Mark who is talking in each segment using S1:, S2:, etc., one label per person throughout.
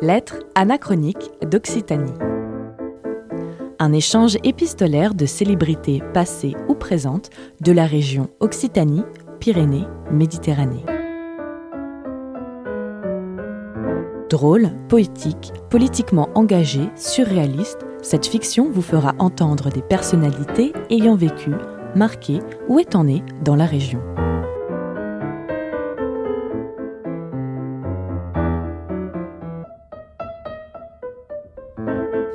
S1: Lettres anachroniques d'Occitanie. Un échange épistolaire de célébrités passées ou présentes de la région Occitanie, Pyrénées, Méditerranée. Drôle, poétique, politiquement engagé, surréaliste, cette fiction vous fera entendre des personnalités ayant vécu, marqué ou étant nées dans la région.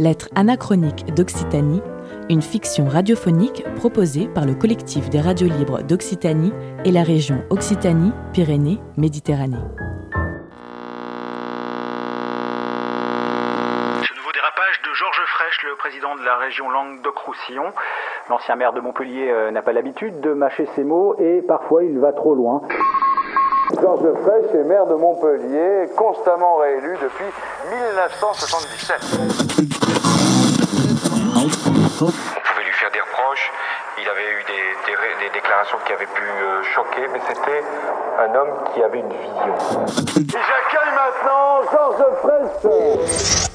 S1: Lettres anachroniques d'Occitanie, une fiction radiophonique proposée par le collectif des radios libres d'Occitanie et la région Occitanie-Pyrénées-Méditerranée.
S2: Ce nouveau dérapage de Georges Frêche, le président de la région Languedoc-Roussillon. L'ancien maire de Montpellier euh, n'a pas l'habitude de mâcher ses mots et parfois il va trop loin.
S3: Georges Frêche est maire de Montpellier, constamment réélu depuis 1977.
S4: On pouvait lui faire des reproches, il avait eu des, des- des déclarations qui avaient pu euh, choquer, mais c'était un homme qui avait une vision.
S3: Et j'accueille maintenant Georges.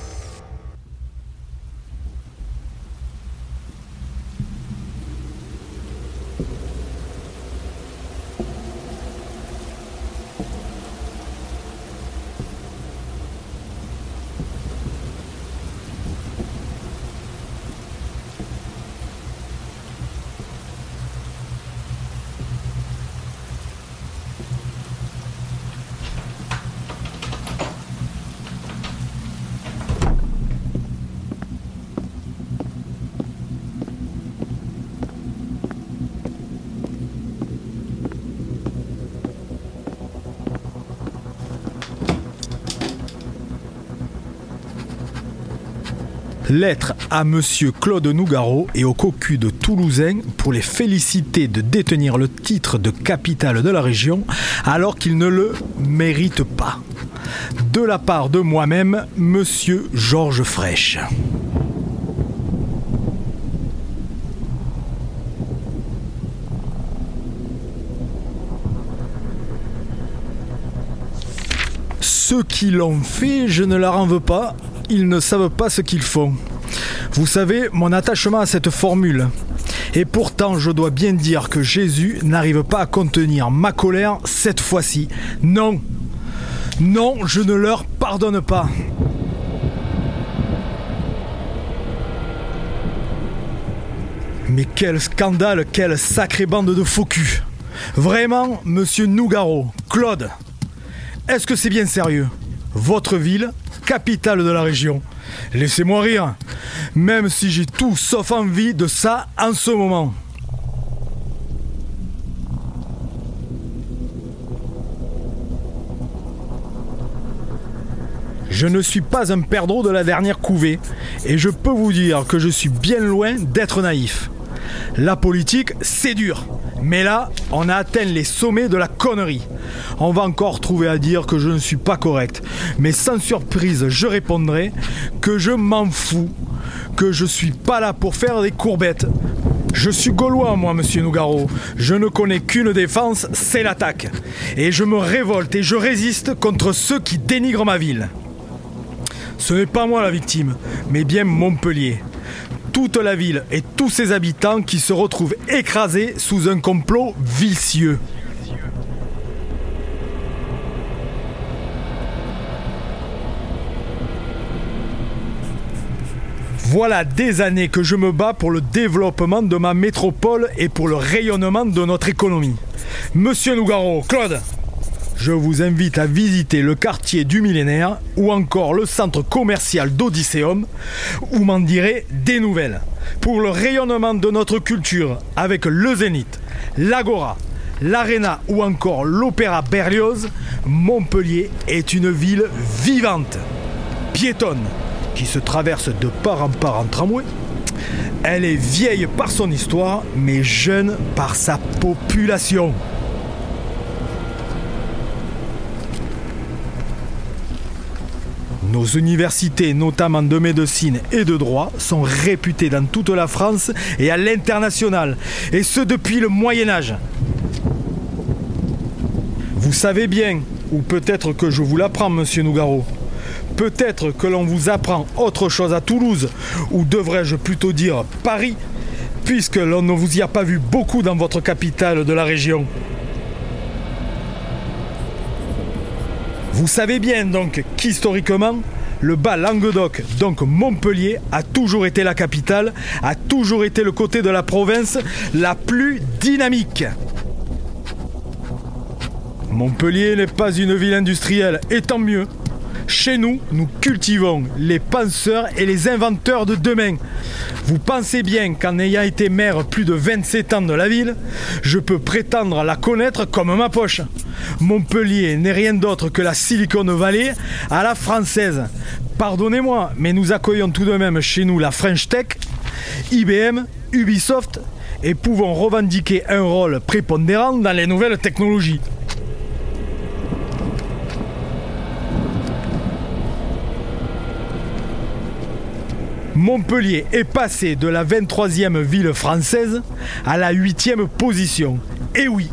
S5: Lettre à Monsieur Claude Nougaro et au cocu de Toulousain pour les féliciter de détenir le titre de capitale de la région alors qu'il ne le mérite pas. De la part de moi-même, Monsieur Georges Fraîche. Ceux qui l'ont fait, je ne leur en veux pas, ils ne savent pas ce qu'ils font. Vous savez, mon attachement à cette formule. Et pourtant, je dois bien dire que Jésus n'arrive pas à contenir ma colère cette fois-ci. Non. Non, je ne leur pardonne pas. Mais quel scandale, quelle sacrée bande de faux culs. Vraiment, monsieur Nougaro, Claude, est-ce que c'est bien sérieux? Votre ville, capitale de la région. Laissez-moi rire, même si j'ai tout sauf envie de ça en ce moment. Je ne suis pas un perdreau de la dernière couvée, et je peux vous dire que je suis bien loin d'être naïf. La politique, c'est dur. Mais là, on a atteint les sommets de la connerie. On va encore trouver à dire que je ne suis pas correct. Mais sans surprise, je répondrai que je m'en fous. Que je suis pas là pour faire des courbettes. Je suis gaulois, moi, monsieur Nougaro. Je ne connais qu'une défense, c'est l'attaque. Et je me révolte et je résiste contre ceux qui dénigrent ma ville. Ce n'est pas moi la victime, mais bien Montpellier. Toute la ville et tous ses habitants qui se retrouvent écrasés sous un complot vicieux. Voilà des années que je me bats pour le développement de ma métropole et pour le rayonnement de notre économie. Monsieur Nougaro, Claude, je vous invite à visiter le quartier du millénaire ou encore le centre commercial d'Odysseum où m'en direz des nouvelles. Pour le rayonnement de notre culture avec le Zénith, l'Agora, l'Arena ou encore l'Opéra Berlioz, Montpellier est une ville vivante, piétonne, qui se traverse de part en part en tramway. Elle est vieille par son histoire, mais jeune par sa population. Nos universités, notamment de médecine et de droit, sont réputées dans toute la France et à l'international, et ce depuis le Moyen Âge. Vous savez bien, ou peut-être que je vous l'apprends, monsieur Nougaro, Peut-être que l'on vous apprend autre chose à Toulouse, ou devrais-je plutôt dire Paris, puisque l'on ne vous y a pas vu beaucoup dans votre capitale de la région. Vous savez bien donc qu'historiquement, le bas Languedoc, donc Montpellier, a toujours été la capitale, a toujours été le côté de la province la plus dynamique. Montpellier n'est pas une ville industrielle, et tant mieux. Chez nous, nous cultivons les penseurs et les inventeurs de demain. Vous pensez bien qu'en ayant été maire plus de 27 ans de la ville, je peux prétendre la connaître comme ma poche. Montpellier n'est rien d'autre que la Silicon Valley à la française. Pardonnez-moi, mais nous accueillons tout de même chez nous la French Tech, IBM, Ubisoft et pouvons revendiquer un rôle prépondérant dans les nouvelles technologies. Montpellier est passé de la 23e ville française à la 8e position. Et oui,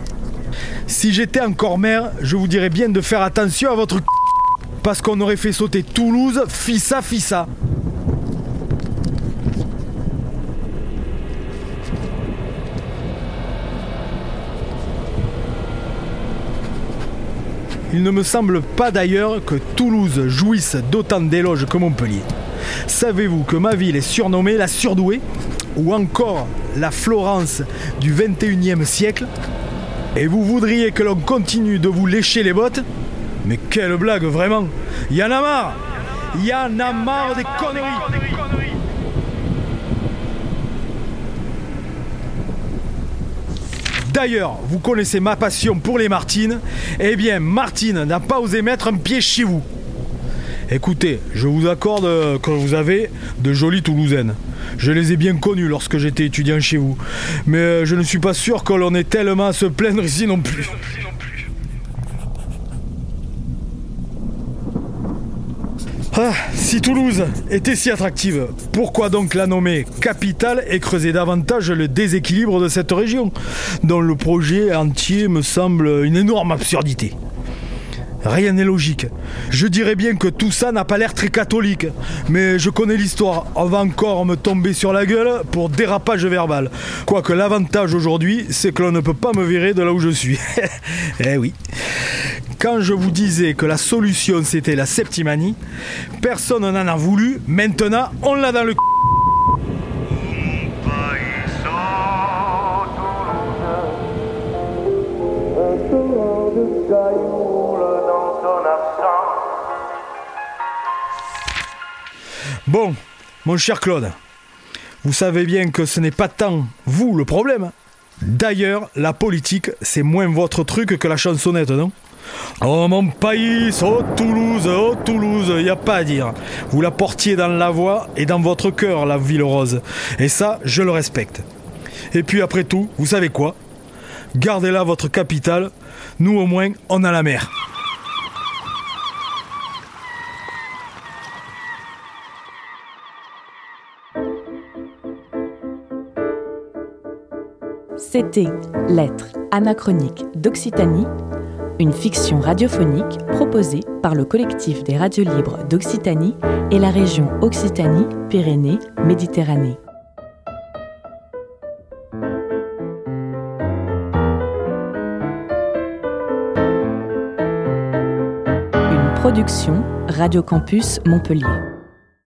S5: si j'étais encore maire, je vous dirais bien de faire attention à votre parce qu'on aurait fait sauter Toulouse, fissa fissa. Il ne me semble pas d'ailleurs que Toulouse jouisse d'autant d'éloges que Montpellier. Savez-vous que ma ville est surnommée la surdouée ou encore la Florence du 21e siècle? Et vous voudriez que l'on continue de vous lécher les bottes? Mais quelle blague vraiment! Y en a marre! Y en a marre des conneries! D'ailleurs, vous connaissez ma passion pour les Martines. Eh bien, Martine n'a pas osé mettre un pied chez vous. Écoutez, je vous accorde que vous avez de jolies Toulousaines. Je les ai bien connues lorsque j'étais étudiant chez vous. Mais euh, je ne suis pas sûr que l'on ait tellement à se plaindre ici non plus. Ah, si Toulouse était si attractive, pourquoi donc la nommer capitale et creuser davantage le déséquilibre de cette région, dont le projet entier me semble une énorme absurdité? Rien n'est logique. Je dirais bien que tout ça n'a pas l'air très catholique, mais je connais l'histoire. On va encore me tomber sur la gueule pour dérapage verbal. Quoique l'avantage aujourd'hui, c'est que l'on ne peut pas me virer de là où je suis. eh oui. Quand je vous disais que la solution c'était la septimanie, personne n'en a voulu. Maintenant, on l'a dans le Bon, mon cher Claude, vous savez bien que ce n'est pas tant vous le problème. D'ailleurs, la politique, c'est moins votre truc que la chansonnette, non? Oh mon pays, oh Toulouse, oh Toulouse, y a pas à dire. Vous la portiez dans la voix et dans votre cœur, la ville rose. Et ça, je le respecte. Et puis après tout, vous savez quoi? Gardez-la votre capitale. Nous au moins, on a la mer.
S1: C'était Lettres anachroniques d'Occitanie, une fiction radiophonique proposée par le collectif des radios libres d'Occitanie et la région Occitanie-Pyrénées-Méditerranée. Une production Radio Campus Montpellier.